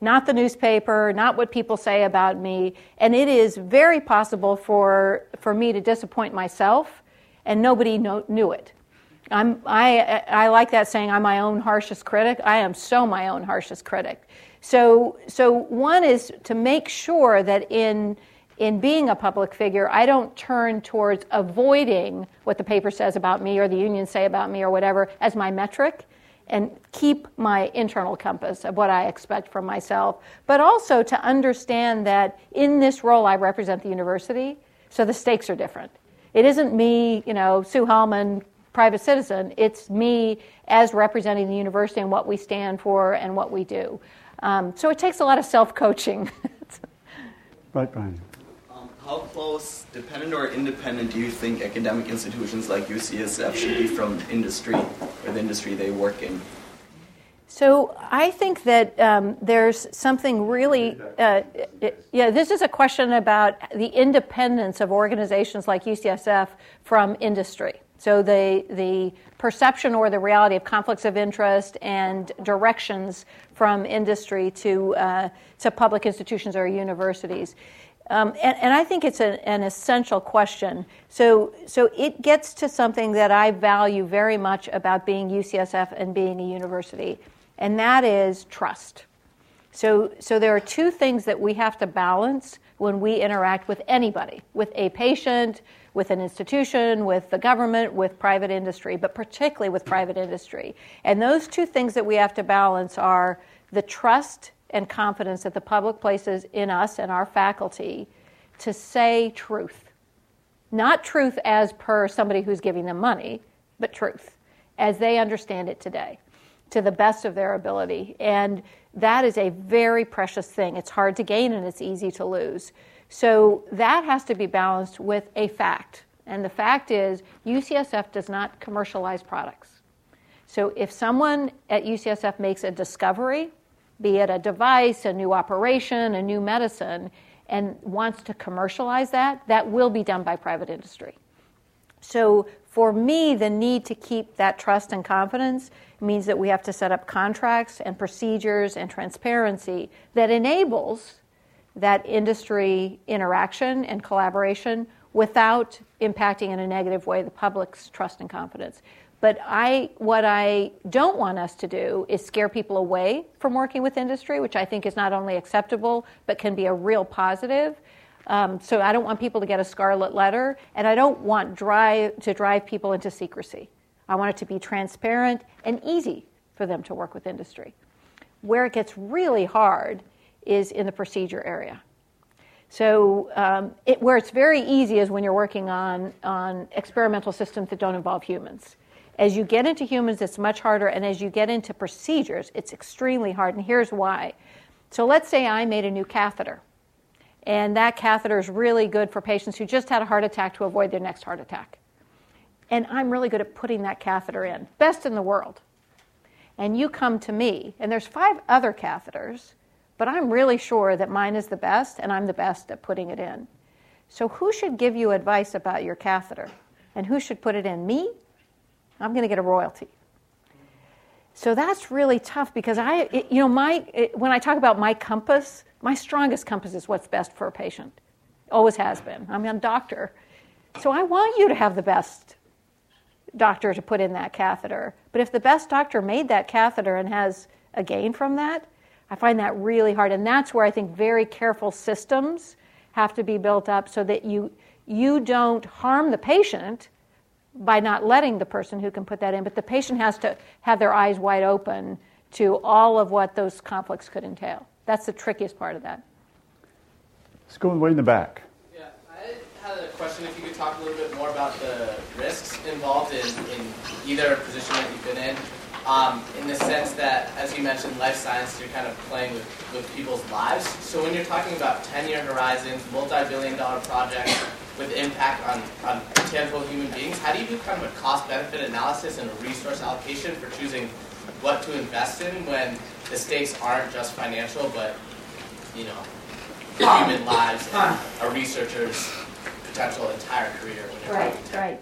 Not the newspaper, not what people say about me. And it is very possible for, for me to disappoint myself, and nobody know, knew it. I'm, I, I like that saying, I'm my own harshest critic. I am so my own harshest critic. So, so one is to make sure that in, in being a public figure, I don't turn towards avoiding what the paper says about me or the unions say about me or whatever as my metric and keep my internal compass of what I expect from myself, but also to understand that in this role I represent the university, so the stakes are different. It isn't me, you know, Sue Hellmann private citizen. It's me as representing the university and what we stand for and what we do. Um, so it takes a lot of self coaching. right, Brian. Um, how close, dependent or independent, do you think academic institutions like UCSF should be from industry or the industry they work in? So I think that um, there's something really, uh, it, yeah, this is a question about the independence of organizations like UCSF from industry. So the, the perception or the reality of conflicts of interest and directions from industry to, uh, to public institutions or universities. Um, and, and, I think it's a, an essential question. So, so it gets to something that I value very much about being UCSF and being a university, and that is trust. So, so there are two things that we have to balance when we interact with anybody, with a patient, with an institution, with the government, with private industry, but particularly with private industry. And those two things that we have to balance are the trust and confidence that the public places in us and our faculty to say truth. Not truth as per somebody who's giving them money, but truth as they understand it today to the best of their ability. And that is a very precious thing. It's hard to gain and it's easy to lose. So that has to be balanced with a fact. And the fact is, UCSF does not commercialize products. So if someone at UCSF makes a discovery, be it a device, a new operation, a new medicine, and wants to commercialize that, that will be done by private industry. So for me, the need to keep that trust and confidence means that we have to set up contracts and procedures and transparency that enables that industry interaction and collaboration without impacting in a negative way the public's trust and confidence. But I, what I don't want us to do is scare people away from working with industry, which I think is not only acceptable but can be a real positive. Um, so I don't want people to get a scarlet letter, and I don't want drive, to drive people into secrecy. I want it to be transparent and easy for them to work with industry. Where it gets really hard is in the procedure area. So um, it, where it's very easy is when you're working on, on experimental systems that don't involve humans. As you get into humans, it's much harder, and as you get into procedures, it's extremely hard, and here's why. So let's say I made a new catheter, and that catheter is really good for patients who just had a heart attack to avoid their next heart attack. And I'm really good at putting that catheter in, best in the world. And you come to me, and there's five other catheters, but I'm really sure that mine is the best, and I'm the best at putting it in. So, who should give you advice about your catheter? And who should put it in? Me? I'm going to get a royalty. So that's really tough because I, it, you know, my, it, when I talk about my compass, my strongest compass is what's best for a patient. Always has been. I'm a doctor. So I want you to have the best doctor to put in that catheter. But if the best doctor made that catheter and has a gain from that, I find that really hard. And that's where I think very careful systems have to be built up so that you, you don't harm the patient by not letting the person who can put that in, but the patient has to have their eyes wide open to all of what those conflicts could entail. That's the trickiest part of that. Let's go way in the back. Had a question if you could talk a little bit more about the risks involved in, in either position that you've been in. Um, in the sense that, as you mentioned, life science, you're kind of playing with, with people's lives. So when you're talking about 10 year horizons, multi billion dollar projects, with impact on, on tangible human beings, how do you do kind of a cost benefit analysis and a resource allocation for choosing what to invest in when the stakes aren't just financial, but you know, human lives and a researcher's potential entire career? Right, right.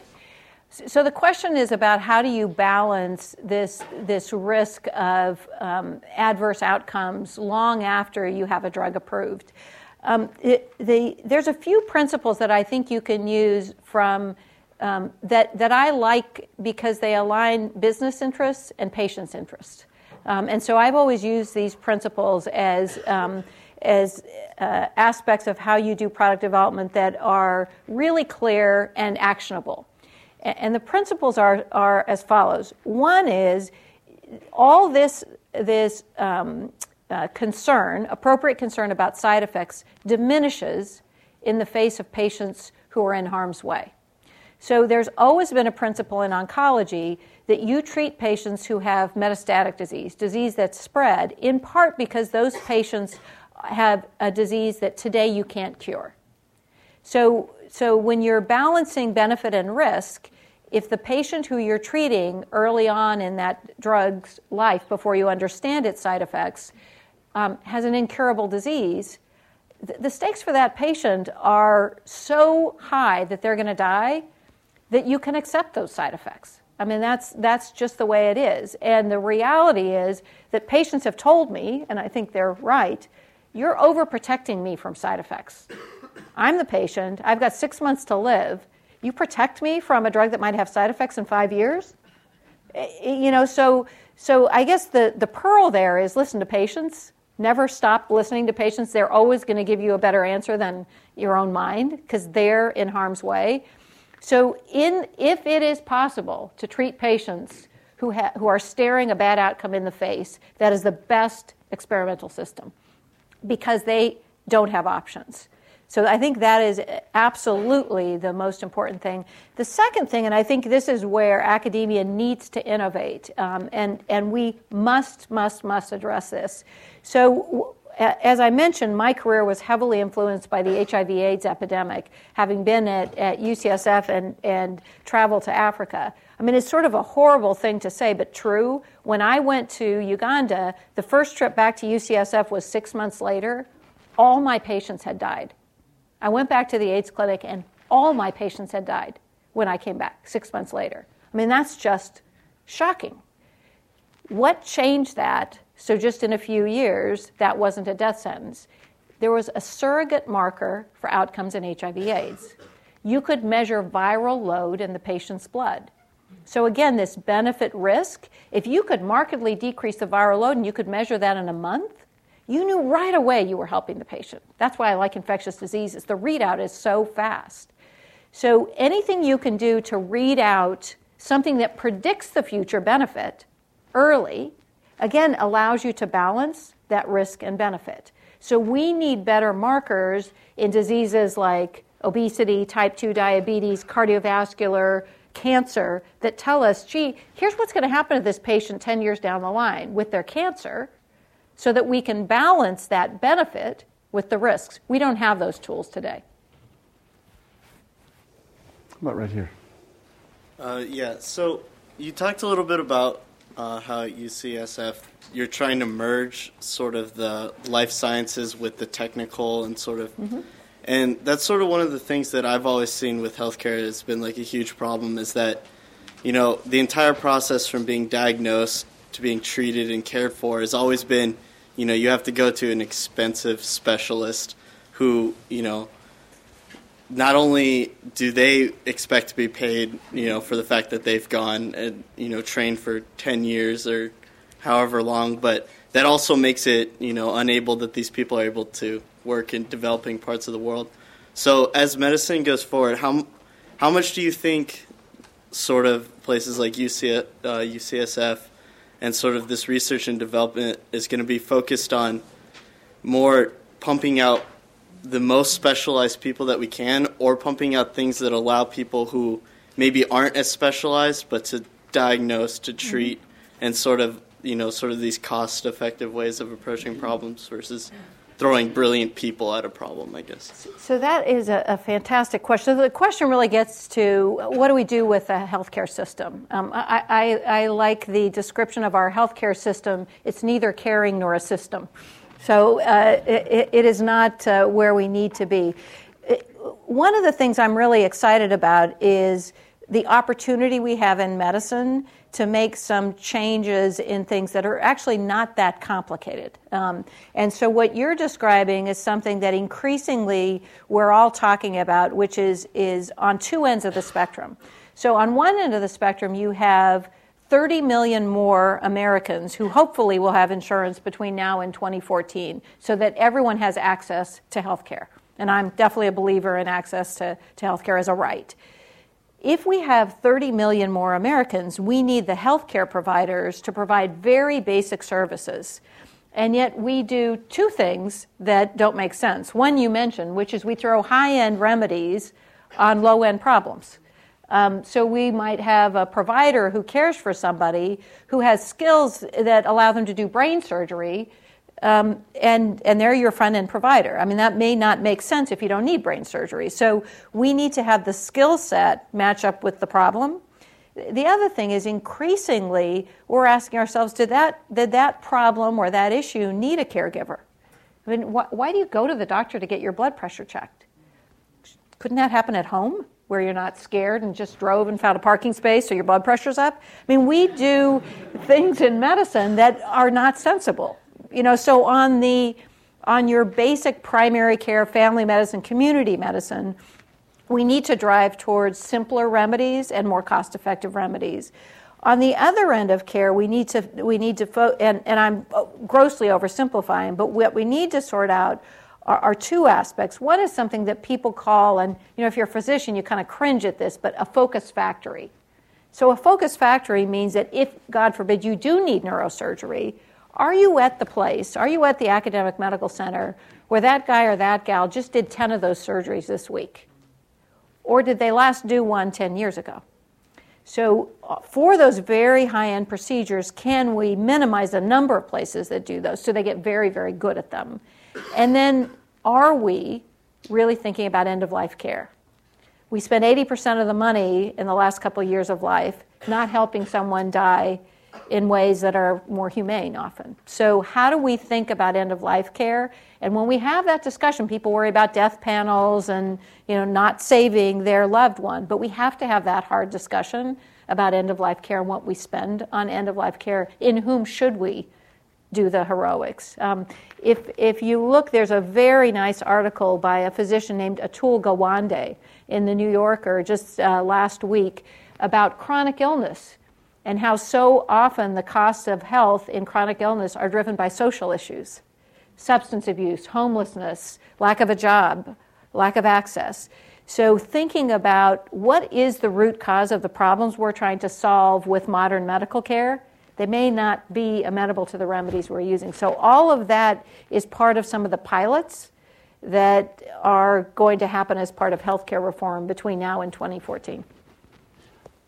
So the question is about how do you balance this this risk of um, adverse outcomes long after you have a drug approved. Um, it, the, there's a few principles that I think you can use from um, that, that I like because they align business interests and patients' interests. Um, and so I've always used these principles as, um, as uh, aspects of how you do product development that are really clear and actionable. And the principles are, are as follows. One is all this, this um, uh, concern, appropriate concern about side effects, diminishes in the face of patients who are in harm's way. So there's always been a principle in oncology that you treat patients who have metastatic disease, disease that's spread, in part because those patients have a disease that today you can't cure. So, so when you're balancing benefit and risk, if the patient who you're treating early on in that drug's life, before you understand its side effects, um, has an incurable disease, th- the stakes for that patient are so high that they're going to die that you can accept those side effects. I mean, that's, that's just the way it is. And the reality is that patients have told me, and I think they're right, you're overprotecting me from side effects. I'm the patient, I've got six months to live. You protect me from a drug that might have side effects in five years? Eh, eh, you know, so, so I guess the, the pearl there is listen to patients, Never stop listening to patients. They're always going to give you a better answer than your own mind because they're in harm's way. So, in, if it is possible to treat patients who, ha- who are staring a bad outcome in the face, that is the best experimental system because they don't have options. So I think that is absolutely the most important thing. The second thing, and I think this is where academia needs to innovate, um, and, and we must, must, must address this. So, as I mentioned, my career was heavily influenced by the HIV AIDS epidemic, having been at, at UCSF and, and traveled to Africa. I mean, it's sort of a horrible thing to say, but true. When I went to Uganda, the first trip back to UCSF was six months later. All my patients had died. I went back to the AIDS clinic, and all my patients had died when I came back six months later. I mean, that's just shocking. What changed that? So, just in a few years, that wasn't a death sentence. There was a surrogate marker for outcomes in HIV/AIDS. You could measure viral load in the patient's blood. So, again, this benefit risk, if you could markedly decrease the viral load and you could measure that in a month, you knew right away you were helping the patient. That's why I like infectious diseases. The readout is so fast. So anything you can do to read out something that predicts the future benefit early, again, allows you to balance that risk and benefit. So we need better markers in diseases like obesity, type 2 diabetes, cardiovascular, cancer that tell us, gee, here's what's going to happen to this patient 10 years down the line with their cancer so that we can balance that benefit with the risks. We don't have those tools today. How about right here? Uh, yeah, so you talked a little bit about uh, how at UCSF you're trying to merge sort of the life sciences with the technical and sort of. Mm-hmm. And that's sort of one of the things that I've always seen with healthcare has been like a huge problem is that, you know, the entire process from being diagnosed to being treated and cared for has always been, you know, you have to go to an expensive specialist who, you know, not only do they expect to be paid, you know, for the fact that they've gone and you know trained for ten years or however long, but that also makes it you know unable that these people are able to work in developing parts of the world. So as medicine goes forward, how how much do you think sort of places like UC, uh, UCSF and sort of this research and development is going to be focused on more pumping out the most specialized people that we can, or pumping out things that allow people who maybe aren't as specialized, but to diagnose, to mm-hmm. treat, mm-hmm. and sort of you know sort of these cost-effective ways of approaching problems versus throwing brilliant people at a problem, I guess. So that is a, a, fantastic question. The question really gets to what do we do with a healthcare system? Um, I, I, I, like the description of our healthcare system. It's neither caring nor a system. So uh, it, it is not uh, where we need to be. It, one of the things I'm really excited about is the opportunity we have in medicine to make some changes in things that are actually not that complicated. Um, and so, what you're describing is something that increasingly we're all talking about, which is, is on two ends of the spectrum. So, on one end of the spectrum, you have 30 million more Americans who hopefully will have insurance between now and 2014 so that everyone has access to health care. And I'm definitely a believer in access to, to health care as a right. If we have 30 million more Americans, we need the healthcare providers to provide very basic services. And yet we do two things that don't make sense. One you mentioned, which is we throw high end remedies on low end problems. Um, so we might have a provider who cares for somebody who has skills that allow them to do brain surgery, um, and and they're your front end provider. I mean that may not make sense if you don't need brain surgery. So we need to have the skill set match up with the problem. The other thing is increasingly we're asking ourselves, did that did that problem or that issue need a caregiver? I mean, wh- why do you go to the doctor to get your blood pressure checked? Couldn't that happen at home? where you're not scared and just drove and found a parking space so your blood pressure's up. I mean, we do things in medicine that are not sensible. You know, so on the on your basic primary care, family medicine, community medicine, we need to drive towards simpler remedies and more cost-effective remedies. On the other end of care, we need to we need to fo- and, and I'm grossly oversimplifying, but what we need to sort out are, are, two aspects. One is something that people call, and you know, if you're a physician, you kind of cringe at this, but a focus factory. So a focus factory means that if, God forbid, you do need neurosurgery, are you at the place, are you at the academic medical center where that guy or that gal just did 10 of those surgeries this week? Or did they last do one 10 years ago? So, uh, for those very high end procedures, can we minimize the number of places that do those so they get very, very good at them? And then, are we really thinking about end of life care? We spend 80% of the money in the last couple of years of life not helping someone die in ways that are more humane often. So, how do we think about end of life care? And when we have that discussion, people worry about death panels and you know not saving their loved one, but we have to have that hard discussion about end of life care and what we spend on end of life care. In whom should we do the heroics. Um, if, if you look, there's a very nice article by a physician named Atul Gawande in the New Yorker just uh, last week about chronic illness and how so often the costs of health in chronic illness are driven by social issues substance abuse, homelessness, lack of a job, lack of access. So, thinking about what is the root cause of the problems we're trying to solve with modern medical care they may not be amenable to the remedies we're using. So, all of that is part of some of the pilots that are going to happen as part of healthcare reform between now and 2014.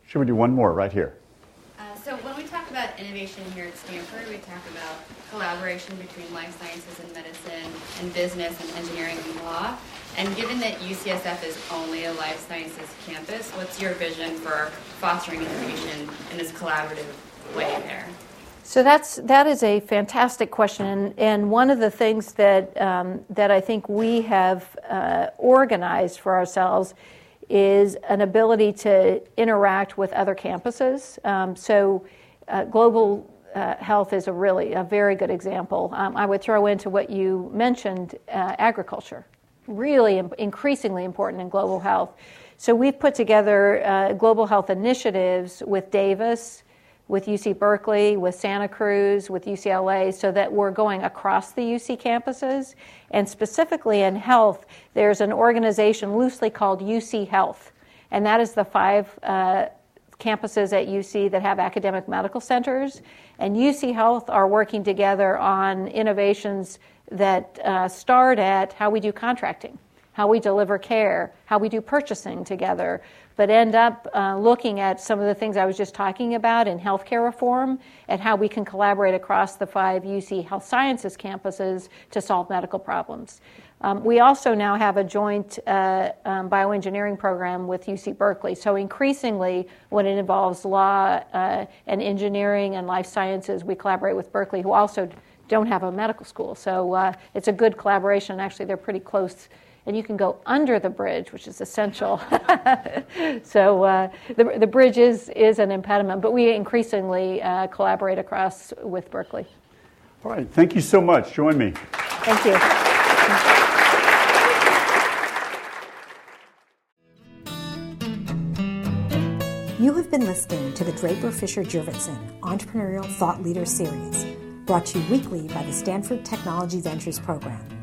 Should we do one more right here? So when we talk about innovation here at Stanford, we talk about collaboration between life sciences and medicine and business and engineering and law. And given that UCSF is only a life sciences campus, what's your vision for fostering innovation in this collaborative way there? So that's that is a fantastic question, and, and one of the things that um, that I think we have uh, organized for ourselves is an ability to interact with other campuses. Um, so, uh, global uh, health is a really a very good example. Um, I would throw into what you mentioned, uh, agriculture, really Im- increasingly important in global health. So we've put together uh, global health initiatives with Davis with UC Berkeley, with Santa Cruz, with UCLA, so that we're going across the UC campuses. And specifically in health, there's an organization loosely called UC Health, and that is the five uh, campuses at UC that have academic medical centers. And UC Health are working together on innovations that uh, start at how we do contracting, how we deliver care, how we do purchasing together, but end up uh, looking at some of the things I was just talking about in healthcare reform and how we can collaborate across the five UC Health Sciences campuses to solve medical problems. Um, we also now have a joint uh, um, bioengineering program with UC Berkeley. So, increasingly, when it involves law uh, and engineering and life sciences, we collaborate with Berkeley, who also don't have a medical school. So, uh, it's a good collaboration. Actually, they're pretty close and you can go under the bridge, which is essential. so uh, the, the bridge is, is an impediment, but we increasingly uh, collaborate across with Berkeley. All right, thank you so much. Join me. Thank you. You have been listening to the Draper Fisher Jurvetson Entrepreneurial Thought Leader Series, brought to you weekly by the Stanford Technology Ventures Program.